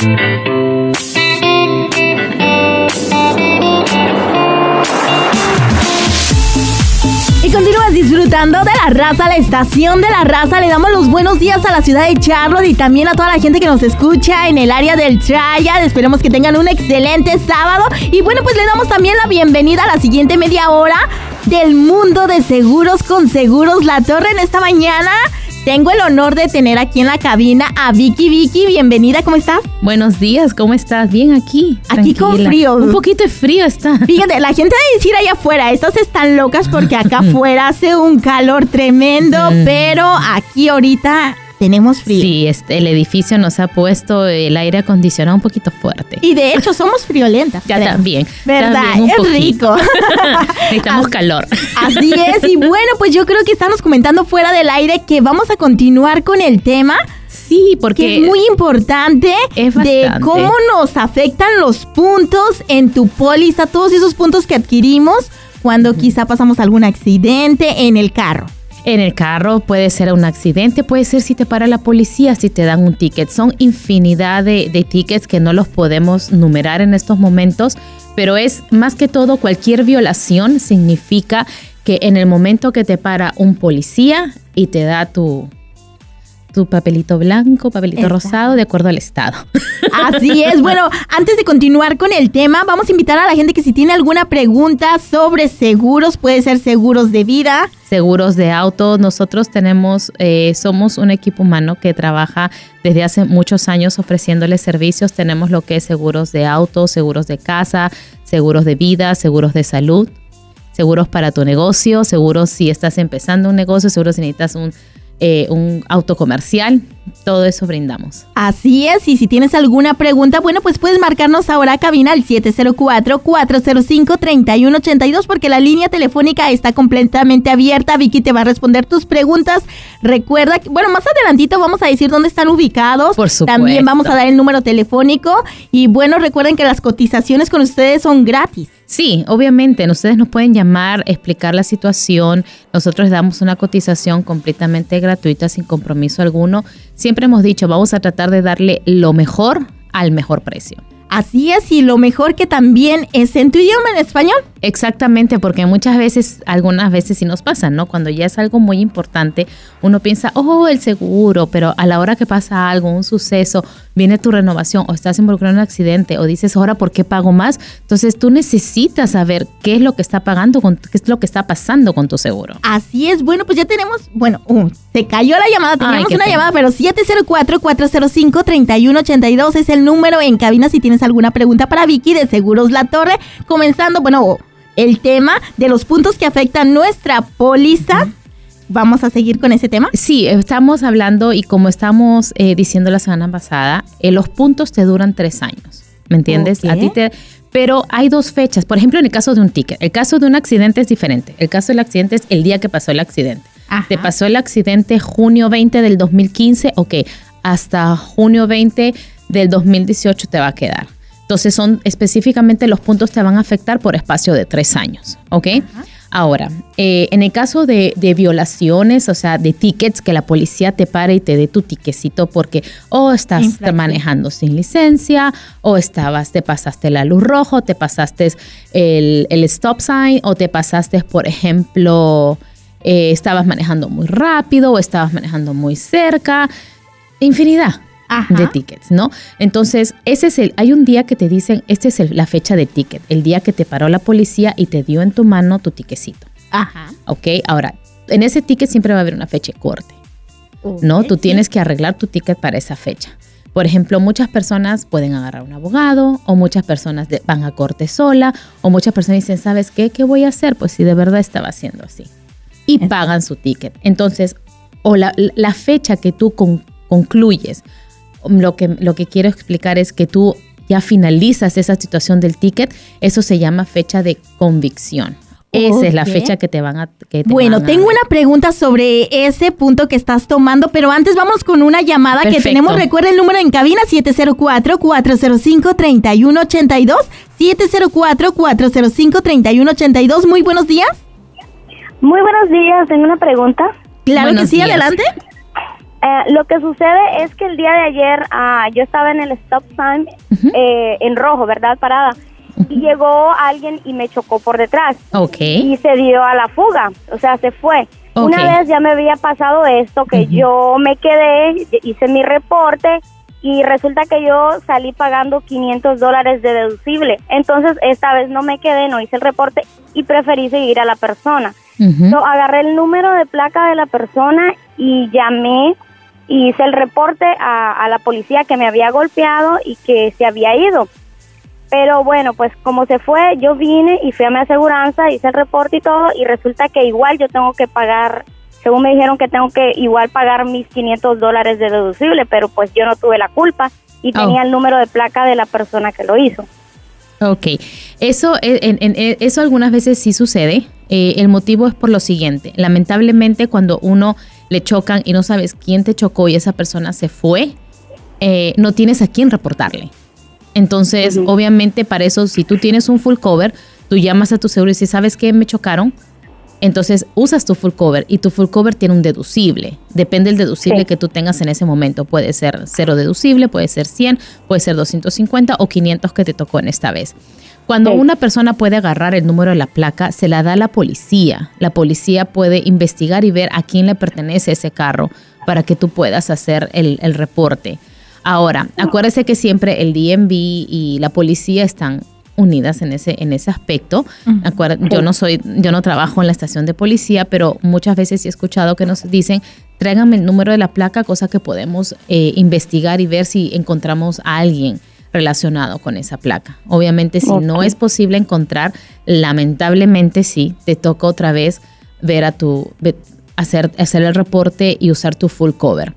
Y continúas disfrutando de la raza, la estación de la raza. Le damos los buenos días a la ciudad de Charlotte y también a toda la gente que nos escucha en el área del Triad. Esperemos que tengan un excelente sábado. Y bueno, pues le damos también la bienvenida a la siguiente media hora del mundo de seguros con Seguros La Torre en esta mañana. Tengo el honor de tener aquí en la cabina a Vicky. Vicky, bienvenida, ¿cómo estás? Buenos días, ¿cómo estás? Bien aquí. Aquí con tranquila. frío. Un poquito de frío está. Fíjate, la gente a decir allá afuera, estas están locas porque acá afuera hace un calor tremendo, pero aquí ahorita tenemos frío. Sí, este, el edificio nos ha puesto el aire acondicionado un poquito fuerte. Y de hecho somos friolentas. Ya creo. también. ¿Verdad? también un es poquito. rico. Necesitamos Así- calor. Así es. Y bueno, pues yo creo que estamos comentando fuera del aire que vamos a continuar con el tema. Sí, que porque es muy importante Es de cómo nos afectan los puntos en tu póliza, todos esos puntos que adquirimos cuando quizá pasamos algún accidente en el carro. En el carro puede ser un accidente, puede ser si te para la policía, si te dan un ticket. Son infinidad de, de tickets que no los podemos numerar en estos momentos, pero es más que todo cualquier violación significa que en el momento que te para un policía y te da tu, tu papelito blanco, papelito Exacto. rosado, de acuerdo al estado. Así es. Bueno, antes de continuar con el tema, vamos a invitar a la gente que si tiene alguna pregunta sobre seguros, puede ser seguros de vida. seguros de auto. Nosotros tenemos, eh, somos un equipo humano que trabaja desde hace muchos años ofreciéndole servicios. Tenemos lo que es seguros de auto, seguros de casa, seguros de vida, seguros de salud, seguros para tu negocio, seguros si estás empezando un negocio, seguros si necesitas un, eh, un auto comercial. Todo eso brindamos. Así es, y si tienes alguna pregunta, bueno, pues puedes marcarnos ahora a cabina al 704-405-3182 porque la línea telefónica está completamente abierta. Vicky te va a responder tus preguntas. Recuerda, que, bueno, más adelantito vamos a decir dónde están ubicados. Por supuesto. También vamos a dar el número telefónico y bueno, recuerden que las cotizaciones con ustedes son gratis. Sí, obviamente, ustedes nos pueden llamar, explicar la situación. Nosotros damos una cotización completamente gratuita, sin compromiso alguno. Siempre hemos dicho, vamos a tratar de darle lo mejor al mejor precio. Así es, y lo mejor que también es en tu idioma, en español. Exactamente, porque muchas veces, algunas veces sí nos pasa, ¿no? Cuando ya es algo muy importante, uno piensa, oh, el seguro, pero a la hora que pasa algo, un suceso, viene tu renovación o estás involucrado en un accidente o dices, ahora, ¿por qué pago más? Entonces tú necesitas saber qué es lo que está pagando, con, qué es lo que está pasando con tu seguro. Así es, bueno, pues ya tenemos, bueno, uh, se cayó la llamada, teníamos una pena. llamada, pero 704-405-3182 es el número en cabina si tienes alguna pregunta para Vicky de Seguros La Torre, comenzando, bueno, el tema de los puntos que afectan nuestra póliza. Vamos a seguir con ese tema. Sí, estamos hablando y como estamos eh, diciendo la semana pasada, eh, los puntos te duran tres años, ¿me entiendes? Ok. A ti te, pero hay dos fechas. Por ejemplo, en el caso de un ticket, el caso de un accidente es diferente. El caso del accidente es el día que pasó el accidente. Ajá. Te pasó el accidente junio 20 del 2015, ok, hasta junio 20 del 2018 te va a quedar. Entonces son específicamente los puntos te van a afectar por espacio de tres años, ¿ok? Ahora, eh, en el caso de, de violaciones, o sea, de tickets, que la policía te pare y te dé tu tiquecito porque o estás manejando sin licencia, o estabas, te pasaste la luz roja, te pasaste el, el stop sign, o te pasaste, por ejemplo, eh, estabas manejando muy rápido, o estabas manejando muy cerca, infinidad Ajá. de tickets, ¿no? Entonces, ese es el, hay un día que te dicen, esta es el- la fecha de ticket, el día que te paró la policía y te dio en tu mano tu tiquecito, Ajá. ¿ok? Ahora, en ese ticket siempre va a haber una fecha de corte, ¿no? Tú tienes que arreglar tu ticket para esa fecha. Por ejemplo, muchas personas pueden agarrar un abogado o muchas personas de- van a corte sola o muchas personas dicen, ¿sabes qué? ¿Qué voy a hacer? Pues si de verdad estaba haciendo así. Y pagan su ticket. Entonces, o la, la fecha que tú con- concluyes, lo que, lo que quiero explicar es que tú ya finalizas esa situación del ticket, eso se llama fecha de convicción. Esa es la fecha que te van a... que te Bueno, van a- tengo una pregunta sobre ese punto que estás tomando, pero antes vamos con una llamada que tenemos. Recuerda el número en cabina 704-405-3182. 704-405-3182. Muy buenos días. Muy buenos días, tengo una pregunta. Claro Buenos que sí, días. adelante. Eh, lo que sucede es que el día de ayer ah, yo estaba en el stop sign eh, en rojo, ¿verdad? Parada. Y llegó alguien y me chocó por detrás. Ok. Y se dio a la fuga, o sea, se fue. Una Ok. vez ya me había pasado esto, que yo me quedé, hice mi reporte y resulta que yo salí pagando 500 dólares de deducible. Entonces, esta vez no me quedé, no hice el reporte y preferí seguir a la persona. Agarré el número de placa de la persona y llamé y hice el reporte a, a la policía que me había golpeado y que se había ido. Pero bueno, pues como se fue, yo vine y fui a mi aseguranza, hice el reporte y todo y resulta que igual yo tengo que pagar, según me dijeron que tengo que igual pagar mis 500 dólares de deducible, pero pues yo no tuve la culpa y Oh. tenía el número de placa de la persona que lo hizo. Ok, eso, eh, en- en- eso algunas veces sí sucede. Eh, el motivo es por lo siguiente. Lamentablemente cuando uno le chocan y no sabes quién te chocó y esa persona se fue, eh, no tienes a quién reportarle. Entonces, obviamente para eso, si tú tienes un full cover, tú llamas a tu seguro y dices, ¿sabes qué? Me chocaron. Entonces usas tu full cover y tu full cover tiene un deducible. Depende del deducible Sí. que tú tengas en ese momento. Puede ser cero deducible, puede ser 100, puede ser 250 o 500 que te tocó en esta vez. Cuando Sí. una persona puede agarrar el número de la placa, se la da a la policía. La policía puede investigar y ver a quién le pertenece ese carro para que tú puedas hacer el, el reporte. Ahora, acuérdese que siempre el DMV y la policía están unidas en ese, en ese aspecto. Yo no soy, yo no trabajo en la estación de policía, pero muchas veces he escuchado que nos dicen, tráiganme el número de la placa, cosa que podemos eh, investigar y ver si encontramos a alguien relacionado con esa placa. Obviamente, si no es posible encontrar, lamentablemente sí, te toca otra vez ver a tu, hacer, hacer el reporte y usar tu full cover.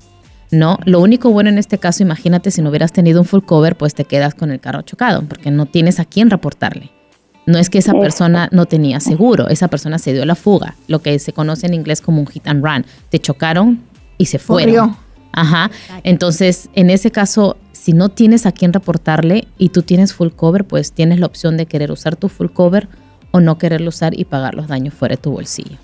No, lo único bueno en este caso, imagínate si no hubieras tenido un full cover, pues te quedas con el carro chocado, porque no tienes a quién reportarle. No es que esa persona no tenía seguro, esa persona se dio la fuga, lo que se conoce en inglés como un hit and run. Te chocaron y se fueron. Corrió. Ajá. Entonces, en ese caso, si no tienes a quién reportarle y tú tienes full cover, pues tienes la opción de querer usar tu full cover o no quererlo usar y pagar los daños fuera de tu bolsillo.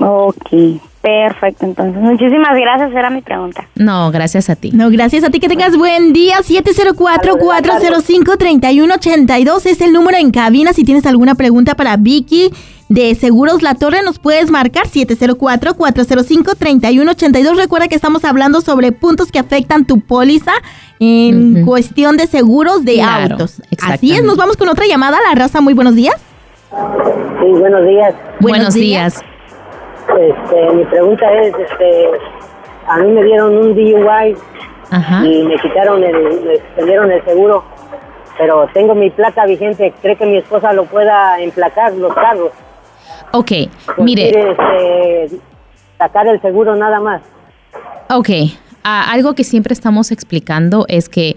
Ok, perfecto. Entonces, muchísimas gracias, era mi pregunta. No, gracias a ti. No, gracias a ti que tengas buen día. 704-405-3182 es el número en cabina. Si tienes alguna pregunta para Vicky de Seguros La Torre, nos puedes marcar 704-405-3182. Recuerda que estamos hablando sobre puntos que afectan tu póliza en cuestión de seguros de Claro, autos. Así es, nos vamos con otra llamada. La raza, muy buenos días. Sí, buenos días. Buenos días. Este, mi pregunta es, este, a mí me dieron un DUI Ajá. y me quitaron el, me suspendieron el seguro, pero tengo mi placa vigente. ¿Cree que mi esposa lo pueda emplacar los carros? Ok, Pues mire, quiere, este, sacar el seguro nada más. Ok, algo que siempre estamos explicando es que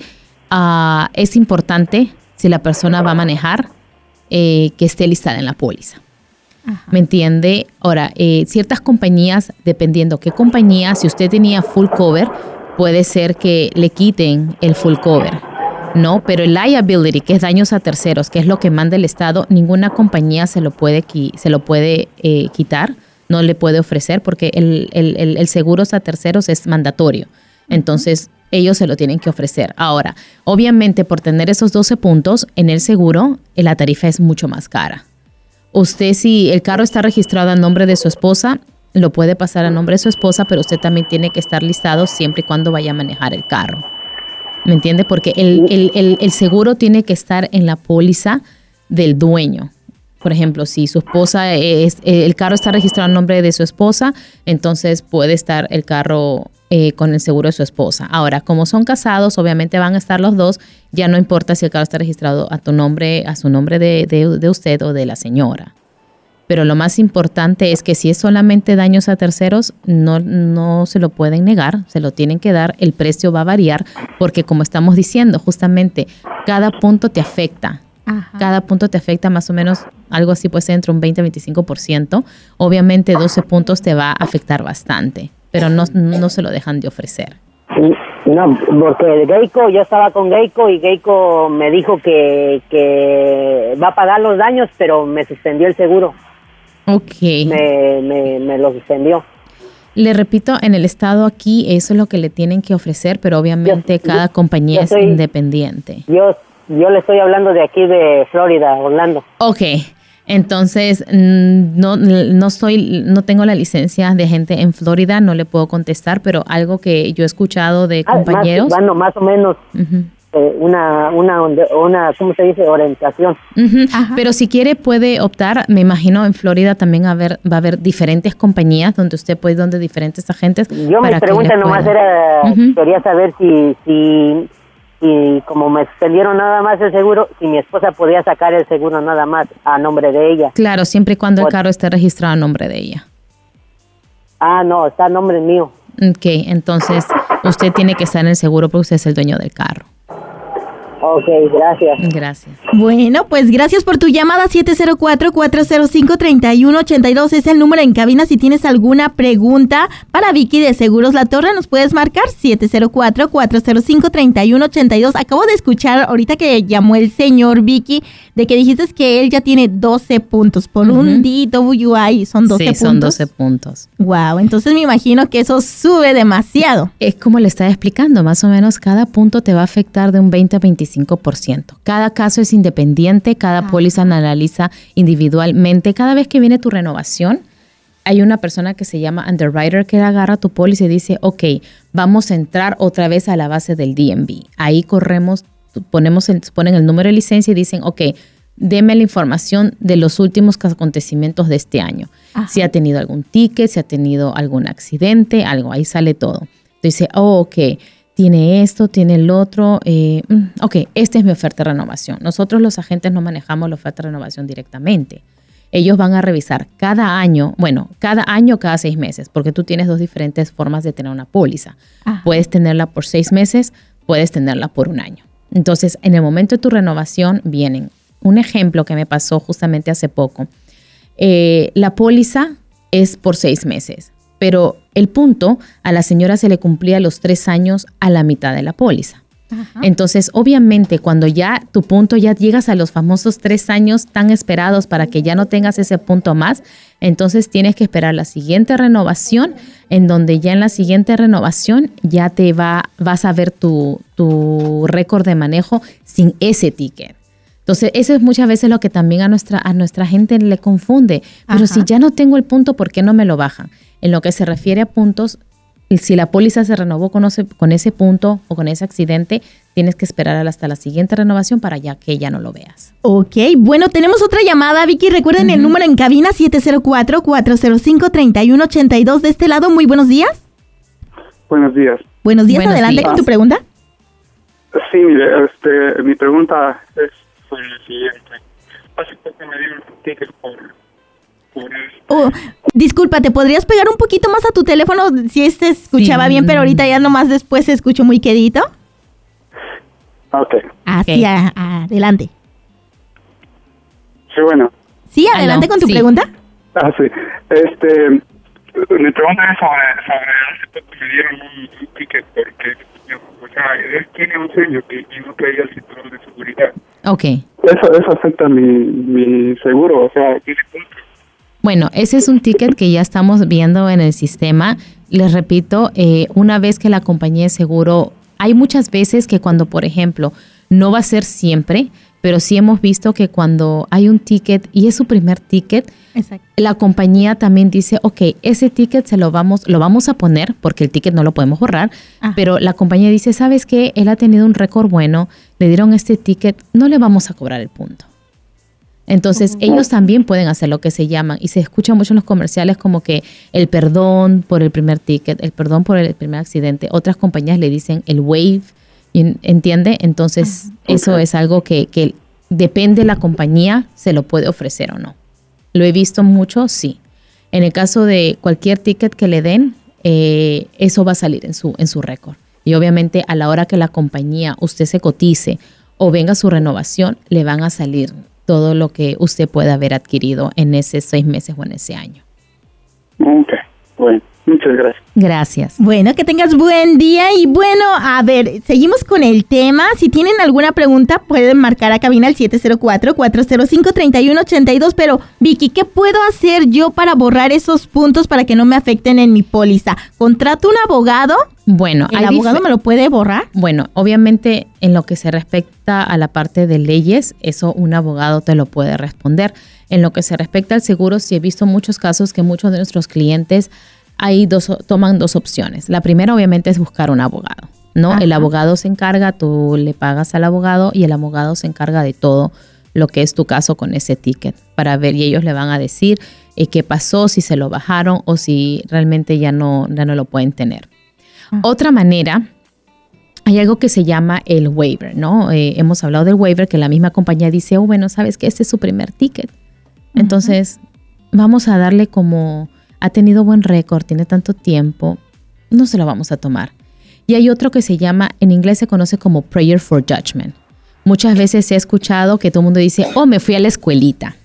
ah, es importante, si la persona va a manejar, eh, que esté listada en la póliza. ¿Me entiende? Ahora, eh, ciertas compañías, dependiendo qué compañía, si usted tenía full cover, puede ser que le quiten el full cover. No, pero el liability, que es daños a terceros, que es lo que manda el Estado, ninguna compañía se lo puede, se lo puede eh, quitar, no le puede ofrecer, porque el, el, el, el seguros a terceros es mandatorio. Entonces, ellos se lo tienen que ofrecer. Ahora, obviamente, por tener esos 12 puntos en el seguro, eh, la tarifa es mucho más cara. Usted, si el carro está registrado a nombre de su esposa, lo puede pasar a nombre de su esposa, pero usted también tiene que estar listado siempre y cuando vaya a manejar el carro. ¿Me entiende? Porque el, el- el- el seguro tiene que estar en la póliza del dueño. Por ejemplo, si su esposa es, eh, el carro está registrado a nombre de su esposa, entonces puede estar el carro eh, con el seguro de su esposa. Ahora, como son casados, obviamente van a estar los dos. Ya no importa si el carro está registrado a tu nombre, a su nombre de, de- de usted o de la señora. Pero lo más importante es que si es solamente daños a terceros, no, no se lo pueden negar, se lo tienen que dar, el precio va a variar, porque como estamos diciendo, justamente cada punto te afecta. Cada punto te afecta más o menos algo así, puede ser entre un 20 y 25%. Obviamente 12 puntos te va a afectar bastante, pero no, no se lo dejan de ofrecer. No, porque Geico, yo estaba con Geico y Geico me dijo que, que va a pagar los daños, pero me suspendió el seguro. Ok. Me, me, me lo suspendió. Le repito, en el estado aquí eso es lo que le tienen que ofrecer, pero obviamente Yo- cada yo- compañía yo es soy- independiente. Yo, yo le estoy hablando de aquí de Florida, Orlando. Ok, entonces mm, no, no estoy, no tengo la licencia de gente en Florida, no le puedo contestar, pero algo que yo he escuchado de Ah, más- compañeros. bueno, más o menos eh, una, una, una, ¿cómo se dice? Orientación. Pero si quiere puede optar, me imagino en Florida también haber, va a haber diferentes compañías donde usted puede ir donde diferentes agentes. Yo mi pregunta le nomás era, quería saber si, si, si como me extendieron nada más el seguro, si mi esposa podía sacar el seguro nada más a nombre de ella. Claro, siempre y cuando el carro esté registrado a nombre de ella. Ah, no, está a nombre mío. Ok, entonces usted tiene que estar en el seguro porque usted es el dueño del carro. Ok, gracias. Gracias. Bueno, pues gracias por tu llamada 704-405-3182. Es el número en cabina. Si tienes alguna pregunta para Vicky de Seguros La Torre, nos puedes marcar 704-405-3182. Acabo de escuchar ahorita que llamó el señor Vicky de que dijiste que él ya tiene 12 puntos. Por un Ujú. DWI son 12 sí, puntos. son 12 puntos. Wow, entonces me imagino que eso sube demasiado. Es como le estaba explicando, más o menos cada punto te va a afectar de un 20 a 25%. Cada caso es independiente, cada Ah. póliza analiza individualmente. Cada vez que viene tu renovación, hay una persona que se llama underwriter que agarra tu póliza y dice, ok, vamos a entrar otra vez a la base del DMV. Ahí corremos, ponemos el, ponen el número de licencia y dicen, ok, deme la información de los últimos acontecimientos de este año. Ajá. Si ha tenido algún ticket, si ha tenido algún accidente, algo, ahí sale todo. Entonces, oh, ok, tiene esto, tiene el otro, eh, mm, ok, esta es mi oferta de renovación. Nosotros los agentes no manejamos la oferta de renovación directamente. Ellos van a revisar cada año, bueno, cada año, cada seis meses, porque tú tienes dos diferentes formas de tener una póliza. Ajá. Puedes tenerla por seis meses, puedes tenerla por un año. Entonces, en el momento de tu renovación vienen. Un ejemplo que me pasó justamente hace poco. Eh, la póliza es por seis meses, pero el punto a la señora se le cumplía los tres años a la mitad de la póliza. Ajá. Entonces, obviamente, cuando ya tu punto ya llegas a los famosos tres años tan esperados para que ya no tengas ese punto más, entonces tienes que esperar la siguiente renovación, en donde ya en la siguiente renovación ya te va, vas a ver tu, tu récord de manejo sin ese ticket. Entonces, eso es muchas veces lo que también a nuestra, a nuestra gente le confunde. Pero Ajá. si ya no tengo el punto, ¿por qué no me lo bajan? En lo que se refiere a puntos, si la póliza se renovó con ese, con ese punto o con ese accidente, tienes que esperar hasta la siguiente renovación para ya que ya no lo veas. Ok, bueno, tenemos otra llamada, Vicky. Recuerden el número en cabina 704-405-3182. De este lado, muy buenos días. Buenos días. Buenos días, Buenos adelante días. con tu pregunta. Sí, mire, este, mi pregunta es sobre la siguiente. Hace poco me dieron un ticket por. Oh, disculpa, ¿te podrías pegar un poquito más a tu teléfono? Si este escuchaba Sí. bien, pero ahorita ya nomás después se escuchó muy quedito. Ok. Así, Ok. a- adelante. Sí, bueno. Sí, adelante Aló, con tu sí. pregunta. Ah, sí. Este, mi pregunta es sobre, sobre hace poco me dieron un, un ticket porque, o sea, él tiene un sello que y no traía el cinturón de seguridad. Ok. Eso, eso afecta mi, mi seguro, o sea, tiene puntos. Bueno, ese es un ticket que ya estamos viendo en el sistema. Les repito, eh, una vez que la compañía de seguro, hay muchas veces que cuando, por ejemplo, no va a ser siempre, pero sí hemos visto que cuando hay un ticket y es su primer ticket, Exacto. la compañía también dice, ok, ese ticket se lo vamos, lo vamos a poner, porque el ticket no lo podemos borrar, Ajá. pero la compañía dice, ¿sabes qué? Él ha tenido un récord bueno, le dieron este ticket, no le vamos a cobrar el punto. Entonces, ellos también pueden hacer lo que se llaman, y se escucha mucho en los comerciales como que el perdón por el primer ticket, el perdón por el primer accidente, otras compañías le dicen el waive, y- ¿entiende? Entonces, eso es algo que, que depende de la compañía, se lo puede ofrecer o no. Lo he visto mucho, sí. En el caso de cualquier ticket que le den, eh, eso va a salir en su, en su récord. Y obviamente a la hora que la compañía, usted se cotice o venga su renovación, le van a salir todo lo que usted pueda haber adquirido en esos seis meses o en ese año. Ok, bueno. Muchas gracias. Gracias. Bueno, que tengas buen día y bueno, a ver, seguimos con el tema. Si tienen alguna pregunta, pueden marcar a cabina al 704-405-3182. Pero Vicky, ¿qué puedo hacer yo para borrar esos puntos para que no me afecten en mi póliza? ¿Contrato un abogado? Bueno, ¿El abogado me lo puede borrar? Bueno, obviamente en lo que se respecta a la parte de leyes, eso un abogado te lo puede responder. En lo que se respecta al seguro, sí he visto muchos casos que muchos de nuestros clientes ahí dos, toman dos opciones. La primera obviamente es buscar un abogado, ¿no? El abogado se encarga, tú le pagas al abogado y el abogado se encarga de todo lo que es tu caso con ese ticket para ver y ellos le van a decir eh, qué pasó, si se lo bajaron o si realmente ya no, ya no lo pueden tener. Ajá. Otra manera hay algo que se llama el waiver, ¿no? Eh, hemos hablado del waiver que la misma compañía dice, oh, bueno, sabes que este es su primer ticket. Entonces, vamos a darle como, ha tenido buen récord, tiene tanto tiempo, no se lo vamos a tomar. Y hay otro que se llama, en inglés se conoce como prayer for judgment. Muchas veces he escuchado que todo el mundo dice, oh, me fui a la escuelita.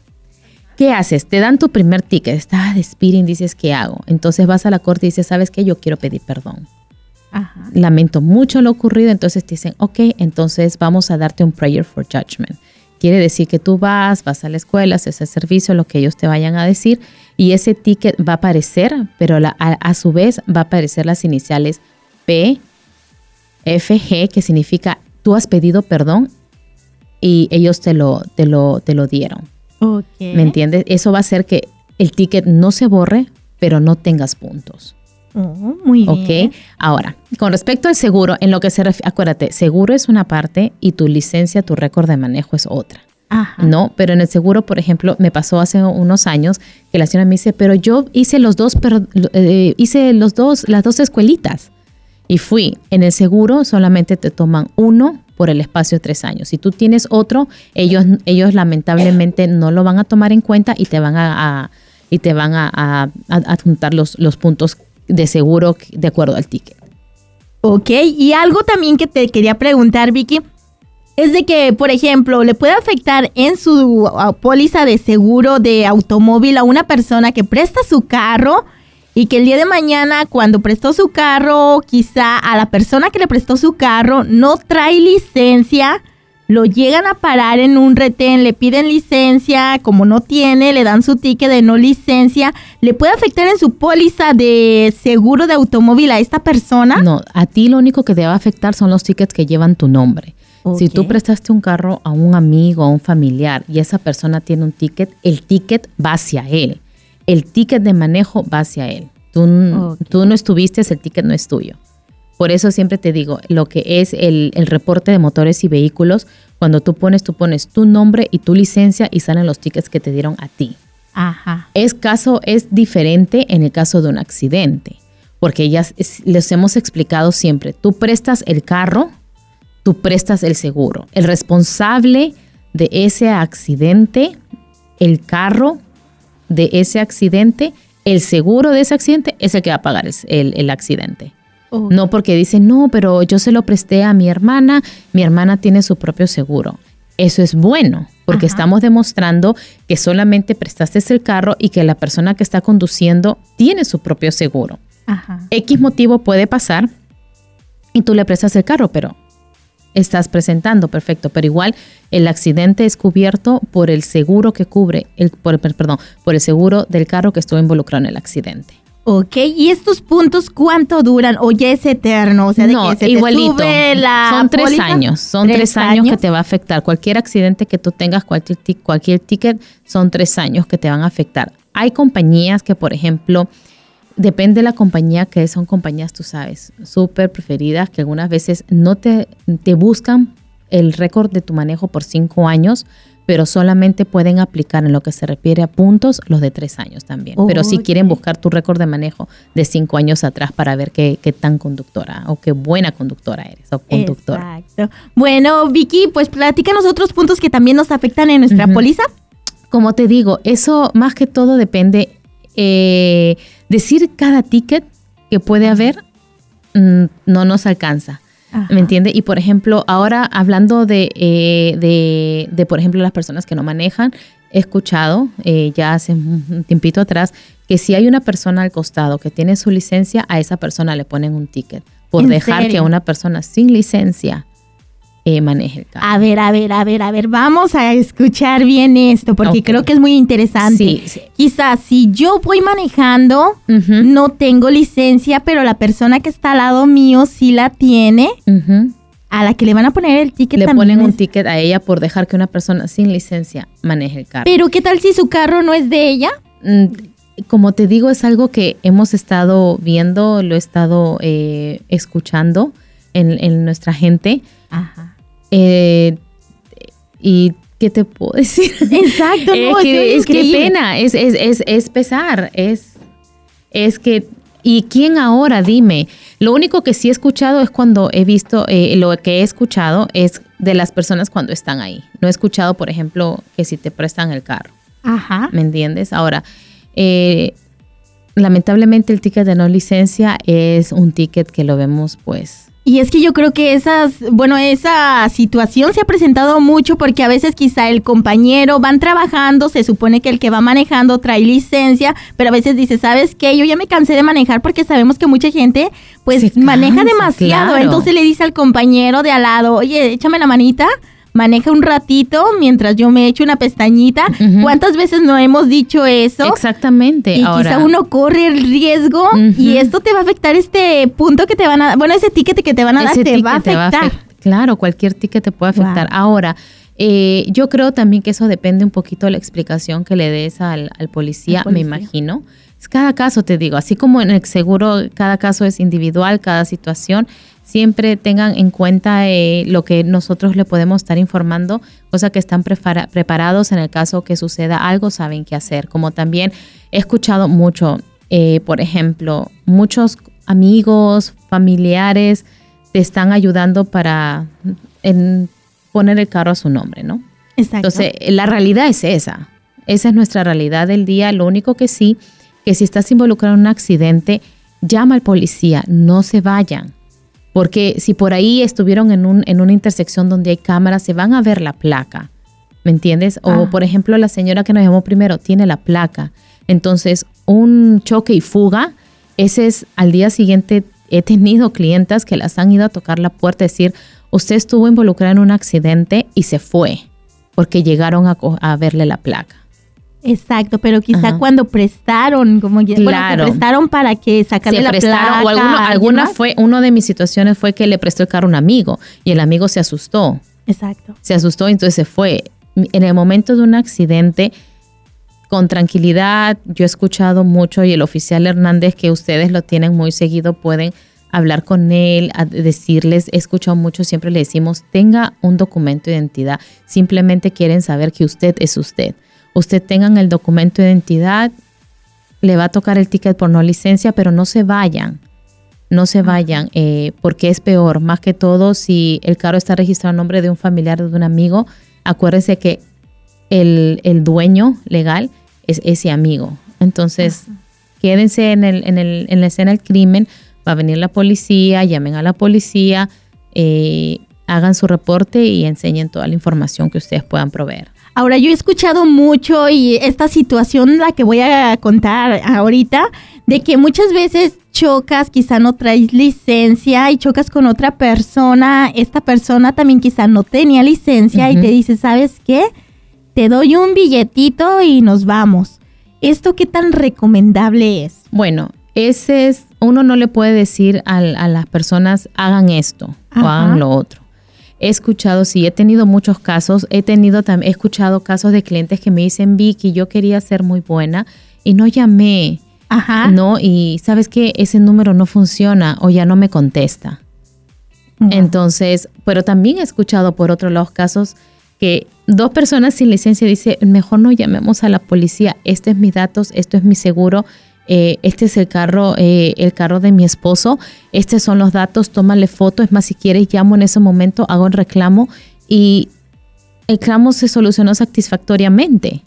¿Qué haces? Te dan tu primer ticket, estás de speeding, dices, ¿qué hago? Entonces vas a la corte y dices, ¿sabes qué? Yo quiero pedir perdón Ajá. lamento mucho lo ocurrido, entonces te dicen, ok, entonces vamos a darte un prayer for judgment. Quiere decir que tú vas, vas a la escuela, haces el servicio, lo que ellos te vayan a decir, y ese ticket va a aparecer, pero la- a, a su vez va a aparecer las iniciales P, F, G, que significa tú has pedido perdón y ellos te lo, te lo, te lo dieron. ¿Me entiendes? Eso va a hacer que el ticket no se borre, pero no tengas puntos. Oh, muy bien. Ok, ahora, con respecto al seguro, en lo que se refiere, acuérdate, seguro es una parte y tu licencia, tu récord de manejo es otra. Ajá. No, pero en el seguro, por ejemplo, me pasó hace unos años que la señora me dice, pero yo hice los dos, per- eh, hice los dos, las dos escuelitas y fui. En el seguro solamente te toman uno por el espacio de tres años. Si tú tienes otro, ellos, ellos lamentablemente no lo van a tomar en cuenta y te van a, a- y te van a, a- a adjuntar los, los puntos de seguro de acuerdo al ticket. Ok, y algo también que te quería preguntar, Vicky, es de que, por ejemplo, le puede afectar en su póliza de seguro de automóvil a una persona que presta su carro y que el día de mañana, cuando prestó su carro, quizá a la persona que le prestó su carro no trae licencia, lo llegan a parar en un retén, le piden licencia, como no tiene, le dan su ticket de no licencia, ¿le puede afectar en su póliza de seguro de automóvil a esta persona? No, a ti lo único que te va a afectar son los tickets que llevan tu nombre. Si tú prestaste un carro a un amigo, a un familiar y esa persona tiene un ticket, el ticket va hacia él. El ticket de manejo va hacia él. Tú, tú no estuviste, el ticket no es tuyo. Por eso siempre te digo, lo que es el, el reporte de motores y vehículos, cuando tú pones, tú pones tu nombre y tu licencia y salen los tickets que te dieron a ti. Ajá. Es caso es diferente en el caso de un accidente, porque ya es- les hemos explicado siempre, tú prestas el carro, tú prestas el seguro. El responsable de ese accidente, el carro de ese accidente, el seguro de ese accidente es el que va a pagar el, el- el accidente. Ok. No porque dicen, no, pero yo se lo presté a mi hermana, mi hermana tiene su propio seguro. Eso es bueno, porque Ajá. estamos demostrando que solamente prestaste el carro y que la persona que está conduciendo tiene su propio seguro. Ajá. X motivo puede pasar y tú le prestas el carro, pero estás presentando, perfecto, pero igual el accidente es cubierto por el seguro que cubre, el, por, per- perdón, por el seguro del carro que estuvo involucrado en el accidente. Ok, ¿y estos puntos cuánto duran? ¿O ya es eterno? O sea, de no, que se te igualito. sube la son tres póliza. años, son tres, años, que te va a afectar. Cualquier accidente que tú tengas, cualquier, cualquier ticket, son tres años que te van a afectar. Hay compañías que, por ejemplo, depende de la compañía que son compañías, tú sabes, súper preferidas, que algunas veces no te, te buscan el récord de tu manejo por cinco años, pero solamente pueden aplicar en lo que se refiere a puntos los de tres años también. Pero si quieren buscar tu récord de manejo de cinco años atrás para ver qué, qué tan conductora o qué buena conductora eres o conductor. Exacto. Bueno, Vicky, pues platícanos otros puntos que también nos afectan en nuestra póliza. Como te digo, eso más que todo depende. eh, decir cada ticket que puede haber mm, no nos alcanza. Ajá. ¿Me entiende? Y por ejemplo, ahora hablando de, eh, de, de, por ejemplo, las personas que no manejan, he escuchado eh, ya hace un tiempito atrás que si hay una persona al costado que tiene su licencia, a esa persona le ponen un ticket por dejar que una persona sin licencia eh, maneje el carro. A ver, a ver, a ver, a ver, vamos a escuchar bien esto porque creo que es muy interesante. Quizás si yo voy manejando, no tengo licencia, pero la persona que está al lado mío sí la tiene. A la que le van a poner el ticket Le ponen un ticket a ella por dejar que una persona sin licencia maneje el carro. Pero ¿qué tal si su carro no es de ella? Mm, como te digo, es algo que hemos estado viendo, lo he estado eh, escuchando en, nuestra gente. Eh, y ¿qué te puedo decir? Exacto, no, es, que, es que pena, es, es, es, pesar, es, es que ¿Y quién ahora? Dime. Lo único que sí he escuchado es cuando he visto, eh, lo que he escuchado es de las personas cuando están ahí. No he escuchado, por ejemplo, que si te prestan el carro. Ajá. ¿Me entiendes? Ahora, eh, lamentablemente el ticket de no licencia es un ticket que lo vemos pues y es que yo creo que esas, bueno, esa situación se ha presentado mucho porque a veces quizá el compañero van trabajando, se supone que el que va manejando trae licencia, pero a veces dice, ¿sabes qué? Yo ya me cansé de manejar porque sabemos que mucha gente pues maneja demasiado. Entonces le dice al compañero de al lado, oye, échame la manita maneja un ratito mientras yo me echo una pestañita. ¿Cuántas veces no hemos dicho eso? Exactamente. Y quizá uno corre el riesgo y esto te va a afectar este punto que te van a dar, bueno, ese ticket que te van a dar te va a afectar. claro, cualquier ticket te puede afectar. Ahora, eh, yo creo también que eso depende un poquito de la explicación que le des al, policía, me imagino. Es cada caso, te digo, así como en el seguro, cada caso es individual, cada situación siempre tengan en cuenta eh, lo que nosotros le podemos estar informando, cosa que están preparados en el caso que suceda algo, saben qué hacer. Como también he escuchado mucho, eh, por ejemplo, muchos amigos, familiares te están ayudando para poner el carro a su nombre, ¿no? Exacto. Entonces, la realidad es esa. Esa es nuestra realidad del día. Lo único que sí, que si estás involucrado en un accidente, llama al policía, no se vayan porque si por ahí estuvieron en, un, en una intersección donde hay cámaras, se van a ver la placa. ¿Me entiendes? O, ah. por ejemplo, la señora que nos llamó primero tiene la placa. Entonces, un choque y fuga, ese es al día siguiente. He tenido clientas que las han ido a tocar la puerta y decir, usted estuvo involucrada en un accidente y se fue, porque llegaron a, a verle la placa. Exacto, pero quizá cuando prestaron, como ya, claro. prestaron para que sacarle la placa. O alguna fue, uno de mis situaciones fue que le prestó el carro a un amigo y el amigo se asustó. Exacto. Se asustó y entonces se fue. En el momento de un accidente, con tranquilidad, yo he escuchado mucho y el oficial Hernández, que ustedes lo tienen muy seguido, pueden hablar con él, decirles, he escuchado mucho, siempre le decimos, tenga un documento de identidad, simplemente quieren saber que usted es usted usted tengan el documento de identidad, le va a tocar el ticket por no licencia, pero no se vayan, no se vayan, eh, porque es peor, más que todo si el carro está registrado a nombre de un familiar o de un amigo, acuérdese que el, dueño legal es ese amigo. Entonces, quédense en, el, en, el, en la escena del crimen, va a venir la policía, llamen a la policía, eh, hagan su reporte y enseñen toda la información que ustedes puedan proveer. Ahora, yo he escuchado mucho y esta situación, la que voy a contar ahorita, de que muchas veces chocas, quizá no traes licencia y chocas con otra persona, esta persona también quizá no tenía licencia y te dice, ¿sabes qué? Te doy un billetito y nos vamos. ¿Esto qué tan recomendable es? Bueno, ese es, uno no le puede decir a, las personas hagan esto o hagan lo otro he escuchado, sí, he tenido muchos casos, he tenido también, he escuchado casos de clientes que me dicen, Vicky, yo quería ser muy buena y no llamé, Ajá. ¿no? Y sabes que ese número no funciona o ya no me contesta. Entonces, pero también he escuchado por otro lado casos que dos personas sin licencia dicen, mejor no llamemos a la policía, este es mis datos, esto es mi seguro, eh, este es el carro, eh, el carro de mi esposo, estos son los datos, tómale foto, es más, si quieres llamo en ese momento, hago el reclamo y el reclamo se solucionó satisfactoriamente.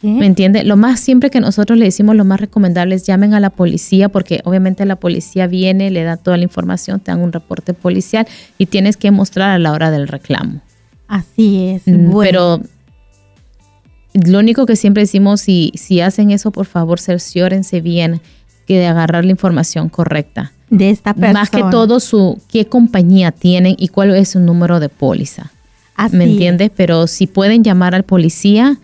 ¿Me entiende? Lo más siempre que nosotros le decimos, lo más recomendable es llamen a la policía, porque obviamente la policía viene, le da toda la información, te dan un reporte policial y tienes que mostrar a la hora del reclamo. Así es. Mm, pero lo único que siempre decimos, si, si hacen eso, por favor, cerciórense bien que de agarrar la información correcta. De esta persona. Más que todo, su, qué compañía tienen y cuál es su número de póliza. Así ¿Me es. entiendes? Pero si pueden llamar al policía,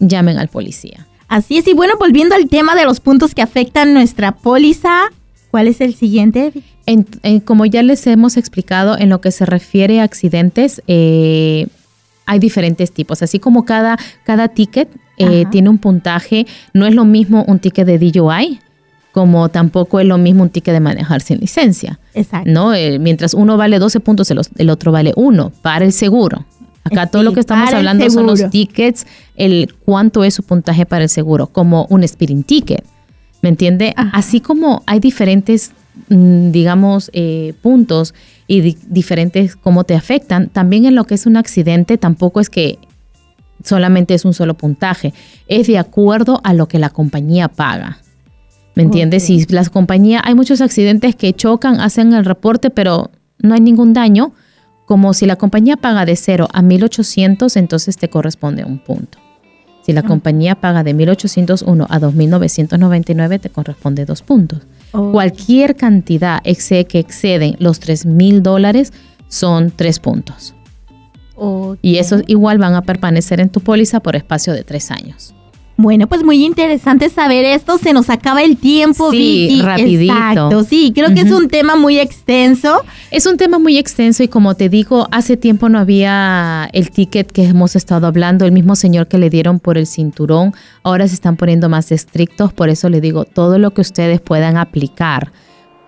llamen al policía. Así es, y bueno, volviendo al tema de los puntos que afectan nuestra póliza, ¿cuál es el siguiente? En- en- como ya les hemos explicado, en lo que se refiere a accidentes, eh, hay diferentes tipos. Así como cada, cada ticket eh, tiene un puntaje, no es lo mismo un ticket de DUI como tampoco es lo mismo un ticket de manejar sin licencia. Exacto. ¿no? Eh, mientras uno vale 12 puntos, el, otro vale 1 para el seguro. Acá todo lo que estamos hablando son los tickets, el cuánto es su puntaje para el seguro, como un speeding ticket. ¿Me entiende? Ajá. Así como hay diferentes, mm, digamos, eh, puntos y di- diferentes cómo te afectan, también en lo que es un accidente tampoco es que solamente es un solo puntaje, es de acuerdo a lo que la compañía paga. ¿Me entiendes? Ok. Si las compañías, hay muchos accidentes que chocan, hacen el reporte, pero no hay ningún daño. Como si la compañía paga de 0 a 1800, entonces te corresponde un punto. Si la Ah. compañía paga de 1801 a 2999, te corresponde dos puntos. Oh. Cualquier cantidad que exceden los 3 mil dólares son tres puntos. Y esos igual van a permanecer en tu póliza por espacio de tres años. Bueno, pues muy interesante saber esto. Se nos acaba el tiempo, Sí, Vicky. rapidito. Exacto, sí, creo que es un tema muy extenso. Es un tema muy extenso y como te digo, hace tiempo no había el ticket que hemos estado hablando, el mismo señor que le dieron por el cinturón, ahora se están poniendo más estrictos, por eso le digo, todo lo que ustedes puedan aplicar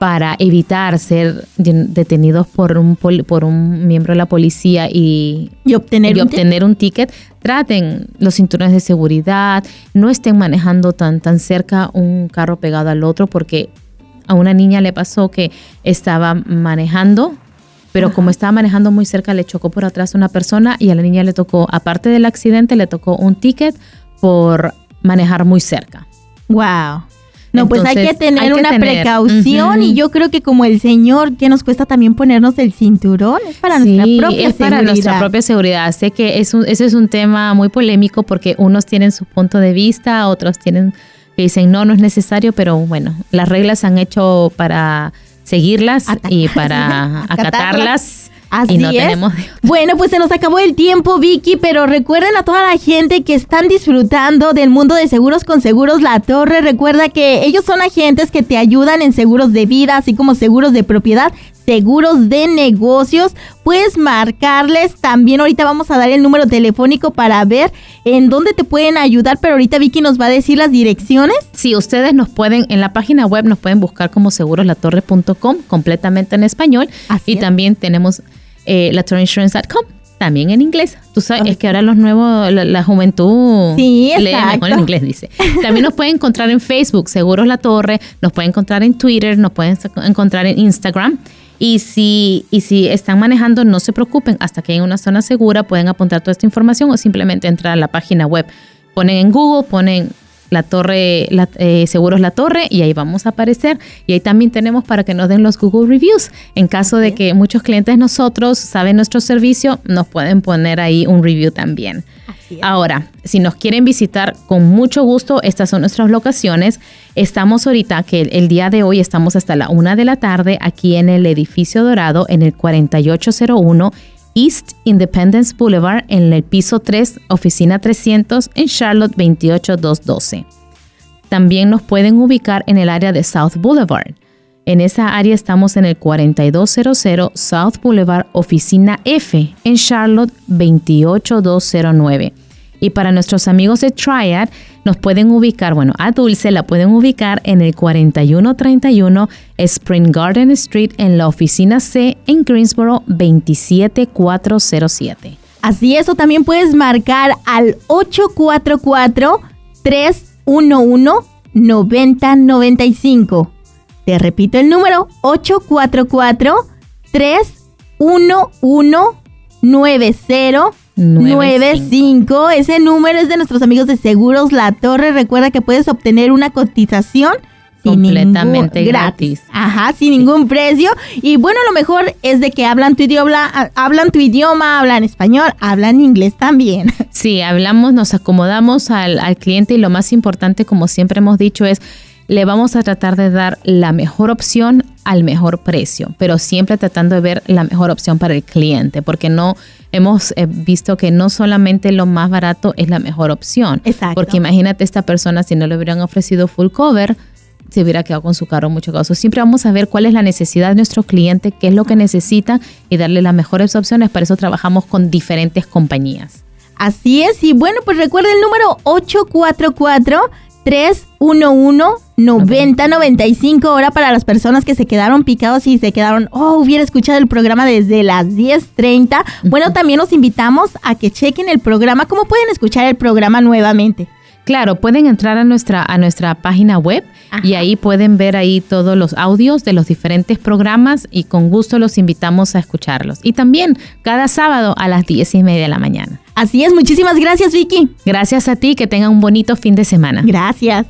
para evitar ser de- detenidos por un, pol- por un miembro de la policía y, Y obtener y un obtener un ticket, traten los cinturones de seguridad, no estén manejando tan, tan cerca un carro pegado al otro porque a una niña le pasó que estaba manejando, pero como estaba manejando muy cerca le chocó por atrás una persona y a la niña le tocó, aparte del accidente, le tocó un ticket por manejar muy cerca. Wow. No, pues hay que tener hay que una tener, precaución y yo creo que como el señor que nos cuesta también ponernos el cinturón es para nuestra propia es para seguridad. nuestra propia seguridad. Sé que es un, ese es un tema muy polémico porque unos tienen su punto de vista, otros tienen que dicen no, no es necesario, pero bueno, las reglas se han hecho para seguirlas y para Acatarlas. Así y no es. tenemos. Bueno, pues se nos acabó el tiempo, Vicky, pero recuerden a toda la gente que están disfrutando del mundo de seguros con Seguros La Torre. Recuerda que ellos son agentes que te ayudan en seguros de vida, así como seguros de propiedad, seguros de negocios. Puedes marcarles también. Ahorita vamos a dar el número telefónico para ver en dónde te pueden ayudar, pero ahorita Vicky nos va a decir las direcciones. Sí, ustedes nos pueden, en la página web nos pueden buscar como seguroslatorre.com, completamente en español. Así y es. también tenemos eh, latorreinsurance.com, también en inglés. Tú sabes, es que ahora los nuevos, la, la juventud Sí, lee mejor en inglés, dice. También nos pueden encontrar en Facebook, Seguros La Torre, nos pueden encontrar en Twitter, nos pueden encontrar en Instagram. Y si, y si están manejando, no se preocupen, hasta que en una zona segura pueden apuntar toda esta información o simplemente entrar a la página web. Ponen en Google, ponen la torre, la, eh, seguros la torre y ahí vamos a aparecer. Y ahí también tenemos para que nos den los Google Reviews. En caso de que muchos clientes nosotros saben nuestro servicio, nos pueden poner ahí un review también. Ahora, si nos quieren visitar con mucho gusto, estas son nuestras locaciones. Estamos ahorita, que el, el día de hoy estamos hasta la una de la tarde aquí en el edificio dorado en el 4801 East Independence Boulevard en el piso 3, oficina 300 en Charlotte 28212. También nos pueden ubicar en el área de South Boulevard. En esa área estamos en el 4200 South Boulevard, oficina F, en Charlotte 28209. Y para nuestros amigos de Triad, nos pueden ubicar, bueno, a Dulce la pueden ubicar en el 4131 Spring Garden Street en la oficina C en Greensboro 27407. Así es, también puedes marcar al 844-311-9095. Te repito el número, 844-311-9095. Ese número es de nuestros amigos de Seguros La Torre. Recuerda que puedes obtener una cotización completamente gratis. Ajá, sin ningún precio. Y bueno, lo mejor es de que hablan tu idioma, hablan tu idioma, hablan español, hablan inglés también. Sí, hablamos, nos acomodamos al, al cliente y lo más importante, como siempre hemos dicho, es le vamos a tratar de dar la mejor opción al mejor precio, pero siempre tratando de ver la mejor opción para el cliente, porque no hemos eh, visto que no solamente lo más barato es la mejor opción. Exacto. Porque imagínate esta persona si no le hubieran ofrecido full cover, se hubiera quedado con su carro mucho caso. Siempre vamos a ver cuál es la necesidad de nuestro cliente, qué es lo que necesita y darle las mejores opciones. Para eso trabajamos con diferentes compañías. Así es, y bueno, pues recuerda el número 844 311-9095 ahora para las personas que se quedaron picados y se quedaron, oh, hubiera escuchado el programa desde las 10.30. Bueno, también los invitamos a que chequen el programa. ¿Cómo pueden escuchar el programa nuevamente? Claro, pueden entrar a nuestra, a nuestra página web y ahí pueden ver ahí todos los audios de los diferentes programas y con gusto los invitamos a escucharlos. Y también cada sábado a las 10 y media de la mañana. Así es, muchísimas gracias Vicky. Gracias a ti, que tengan un bonito fin de semana. Gracias.